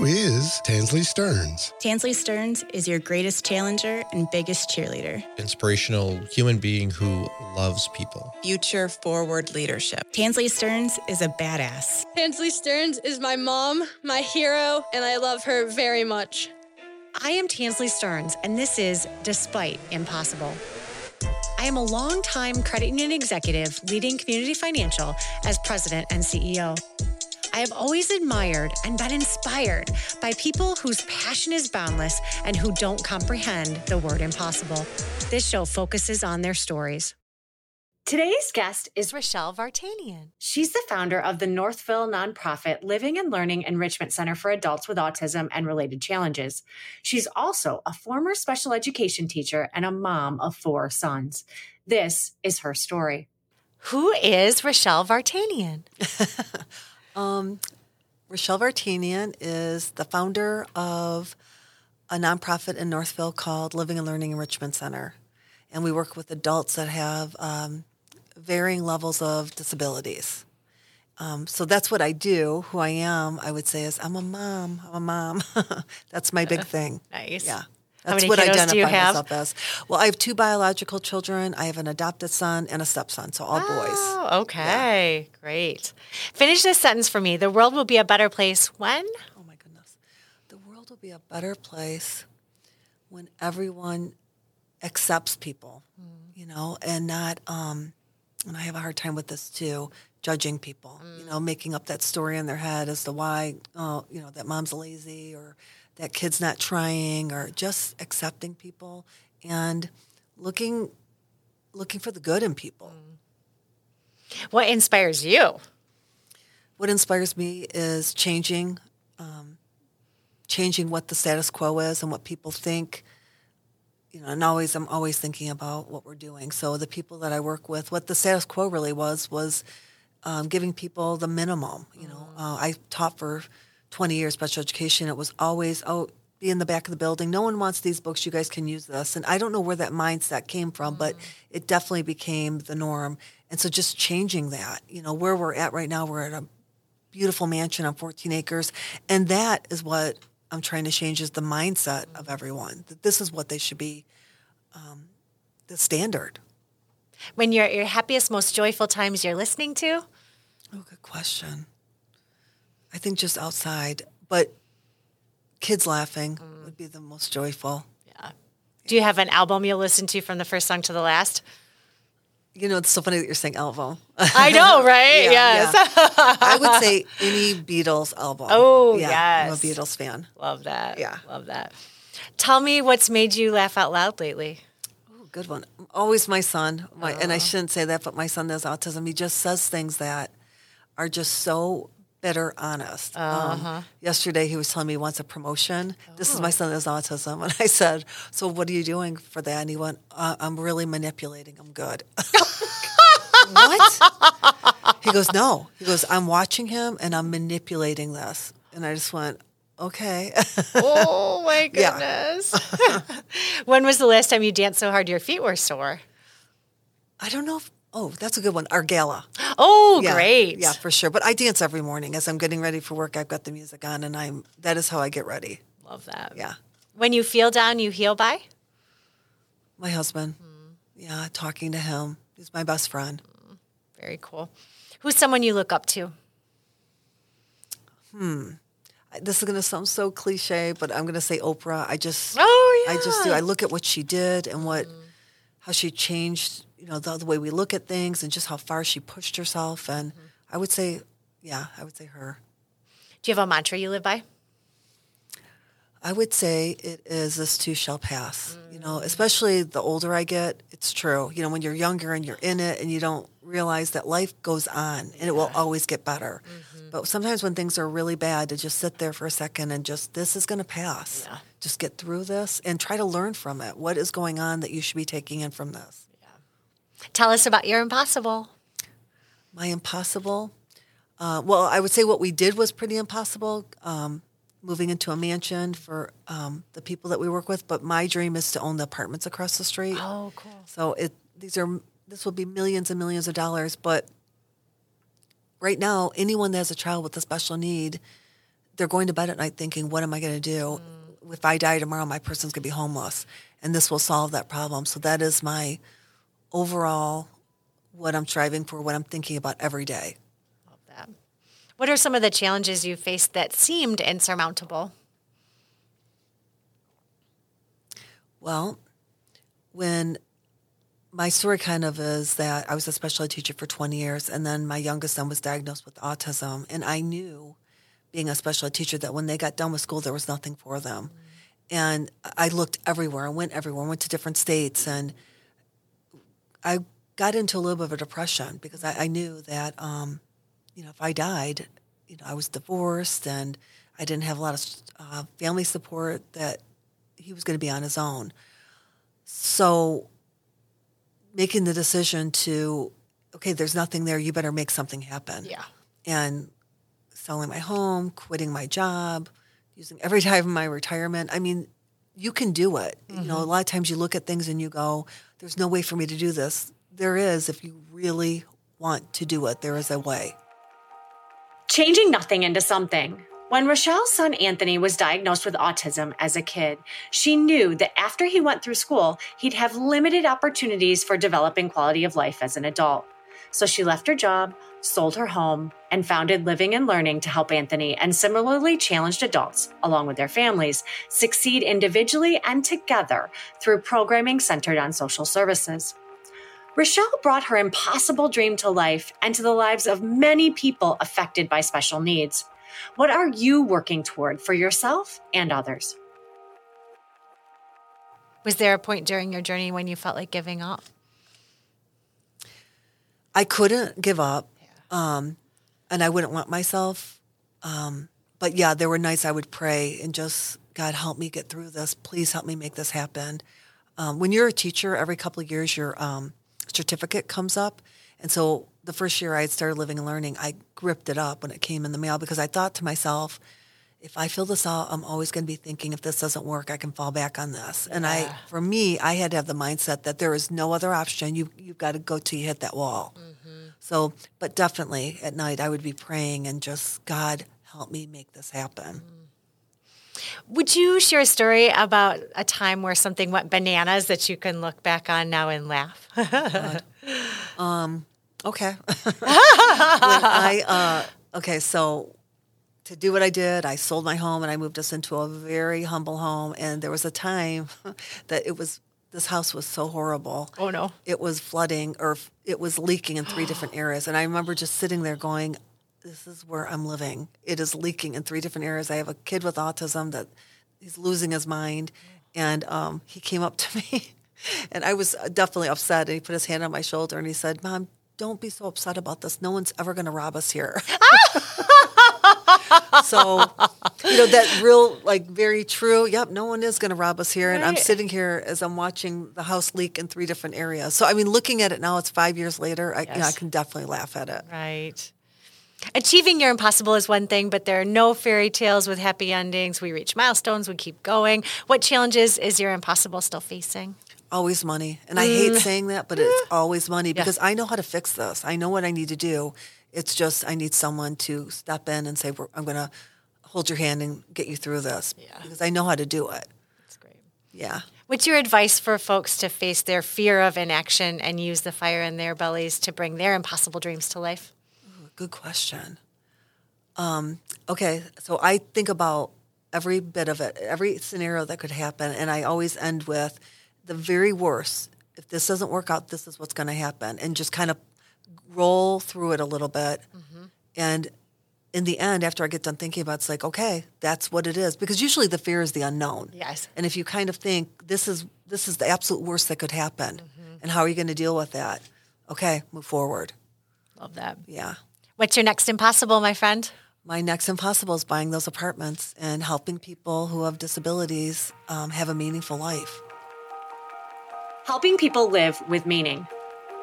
Who is Tansley Stearns? Tansley Stearns is your greatest challenger and biggest cheerleader. Inspirational human being who loves people. Future forward leadership. Tansley Stearns is a badass. Tansley Stearns is my mom, my hero, and I love her very much. I am Tansley Stearns, and this is Despite Impossible. I am a longtime credit union executive leading Community Financial as president and CEO. I have always admired and been inspired by people whose passion is boundless and who don't comprehend the word impossible. This show focuses on their stories. Today's guest is Rachelle Vartanian. She's the founder of the Northville nonprofit Living and Learning Enrichment Center for Adults with Autism and Related Challenges. She's also a former special education teacher and a mom of four sons. This is her story. Who is Rachelle Vartanian? Um, Rachelle Vartanian is the founder of a nonprofit in Northville called Living and Learning Enrichment Center. And we work with adults that have um, varying levels of disabilities. Um, so that's what I do. Who I am, I would say, is I'm a mom. I'm a mom. that's my big thing. Nice. Yeah. That's what I identify do you have? myself as. Well, I have two biological children. I have an adopted son and a stepson, so all boys. Oh, okay. Great. Finish this sentence for me. The world will be a better place when? Oh my goodness. The world will be a better place when everyone accepts people, mm. you know, and not, um, and I have a hard time with this too, judging people, you know, mm. making up that story in their head as to why, oh, you know, that mom's lazy or that kid's not trying or just accepting people and looking, looking for the good in people. What inspires you? What inspires me is changing, um, changing what the status quo is and what people think. You know, and always I'm always thinking about what we're doing. So the people that I work with, what the status quo really was was um, giving people the minimum. You know, uh, I taught for 20 years special education. It was always oh. Be in the back of the building. No one wants these books. You guys can use this. And I don't know where that mindset came from, but it definitely became the norm. And so just changing that, you know, where we're at right now, we're at a beautiful mansion on 14 acres. And that is what I'm trying to change is the mindset of everyone, that this is what they should be, um, the standard. When you're at your happiest, most joyful times you're listening to? Oh, good question. I think just outside, but kids laughing would be the most joyful. Yeah. Do you have an album you'll listen to from the first song to the last? You know, it's so funny that you're saying album. I know, right? Yeah, yes. yeah. I would say any Beatles album. Oh, yeah, I'm a. Beatles fan. Love that. Yeah. Love that. Tell me what's made you laugh out loud lately. Ooh, good one. Always my son. My, And I oh. shouldn't say that, but my son has autism. He just says things that are just so bitter honest. Um, yesterday, he was telling me he wants a promotion. This is my son has autism. And I said, So what are you doing for that? And he went, uh, I'm really manipulating I'm good. what? He goes, No. He goes, I'm watching him and I'm manipulating this. And I just went, Okay. Oh my goodness. when was the last time you danced so hard your feet were sore? I don't know if, oh, that's a good one. Our gala. Oh, Yeah, great. Yeah, for sure. But I dance every morning as I'm getting ready for work. I've got the music on, and I'm that is how I get ready. Love that. Yeah, When you feel down, you heal by? my husband. Hmm. Yeah, talking to him. He's my best friend. Hmm. Very cool. Who's someone you look up to? Hmm. I- This is going to sound so cliche, but I'm going to say Oprah. I just, Oh, yeah, I just do. I look at what she did and what, how she changed. You know, the, the way we look at things and just how far she pushed herself. And mm-hmm. I would say, yeah, I would say her. Do you have a mantra you live by? I would say it is this too shall pass. You know, mm. especially the older I get, it's true. You know, when you're younger and you're in it and you don't realize that life goes on and it will always get better. Mm-hmm. But sometimes when things are really bad, to just sit there for a second and just this is going to pass. Just get through this and try to learn from it. What is going on that you should be taking in from this? Tell us about your impossible. My impossible. Uh, well, I would say what we did was pretty impossible. Um, moving into a mansion for um, the people that we work with, but my dream is to own the apartments across the street. Oh, cool. So it these are this will be millions and millions of dollars, but right now anyone that has a child with a special need, they're going to bed at night thinking, what am I going to do? If I die tomorrow, my person's going to be homeless. And this will solve that problem. So that is my overall what I'm striving for, what I'm thinking about every day. Love that. What are some of the challenges you faced that seemed insurmountable? Well, when my story kind of is that I was a special ed teacher for 20 years, and then my youngest son was diagnosed with autism, and I knew, being a special ed teacher, that when they got done with school, there was nothing for them. And I looked everywhere, I went everywhere, I went to different states, and I got into a little bit of a depression because I, I knew that, um, you know, if I died, you know, I was divorced and I didn't have a lot of uh, family support. That he was going to be on his own. So making the decision to, okay, there's nothing there, you better make something happen. Yeah. And selling my home, quitting my job, using every time of my retirement. I mean, you can do it. You know, a mm-hmm. lot of times you look at things and you go, there's no way for me to do this. There is if you really want to do it. There is a way. Changing nothing into something. When Rachelle's son Anthony was diagnosed with autism as a kid, she knew that after he went through school, he'd have limited opportunities for developing quality of life as an adult. So she left her job, sold her home, and founded Living and Learning to help Anthony and similarly challenged adults, along with their families, succeed individually and together through programming centered on social services. Rachelle brought her impossible dream to life and to the lives of many people affected by special needs. What are you working toward for yourself and others? Was there a point during your journey when you felt like giving up? I couldn't give up, um, and I wouldn't want myself. Um, but yeah, there were nights I would pray and just, God, help me get through this. Please help me make this happen. Um, when you're a teacher, every couple of years your um, certificate comes up, and so the first year I had started living and learning, I gripped it up when it came in the mail because I thought to myself, if I fill this out, I'm always going to be thinking if this doesn't work, I can fall back on this. And I, for me, I had to have the mindset that there is no other option. You you've got to go till you hit that wall. So, but definitely at night I would be praying and just God help me make this happen. Would you share a story about a time where something went bananas that you can look back on now and laugh? Okay. I uh, okay, so to do what I did, I sold my home and I moved us into a very humble home. And there was a time that it was this house was so horrible. Oh, no. It was flooding or it was leaking in three different areas. And I remember just sitting there going, "This is where I'm living. It is leaking in three different areas. I have a kid with autism that he's losing his mind." And um, he came up to me. And I was definitely upset. And he put his hand on my shoulder and he said, Mom, don't be so upset about this. No one's ever going to rob us here. so, you know, that real, like, very true. Yep, no one is going to rob us here. And I'm sitting here as I'm watching the house leak in three different areas. So, I mean, looking at it now, it's five years later. I, you know, I can definitely laugh at it. Right. Achieving your impossible is one thing, but there are no fairy tales with happy endings. We reach milestones, we keep going. What challenges is your impossible still facing? Always money. And I hate saying that, but it's always money Mm. Yeah. because I know how to fix this. I know what I need to do. It's just I need someone to step in and say, I'm going to hold your hand and get you through this because I know how to do it. That's great. Yeah. What's your advice for folks to face their fear of inaction and use the fire in their bellies to bring their impossible dreams to life? Good question. Um, okay, so I think about every bit of it, every scenario that could happen, and I always end with the very worst. If this doesn't work out, this is what's going to happen, and just kind of roll through it a little bit. And in the end, after I get done thinking about, it, it's like, okay, that's what it is, because usually the fear is the unknown. Yes. And if you kind of think this is this is the absolute worst that could happen, and how are you going to deal with that? Okay, move forward. Love that. Yeah. What's your next impossible, my friend? My next impossible is buying those apartments and helping people who have disabilities um, have a meaningful life. Helping people live with meaning.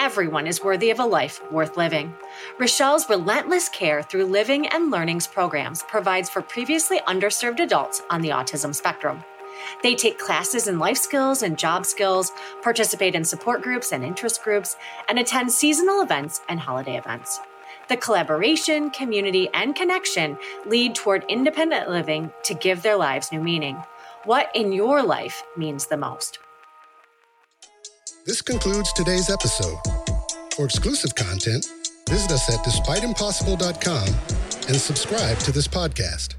Everyone is worthy of a life worth living. Rachelle's relentless care through Living and Learning's programs provides for previously underserved adults on the autism spectrum. They take classes in life skills and job skills, participate in support groups and interest groups, and attend seasonal events and holiday events. The collaboration, community, and connection lead toward independent living to give their lives new meaning. What in your life means the most? This concludes today's episode. For exclusive content, visit us at despiteimpossible.com and subscribe to this podcast.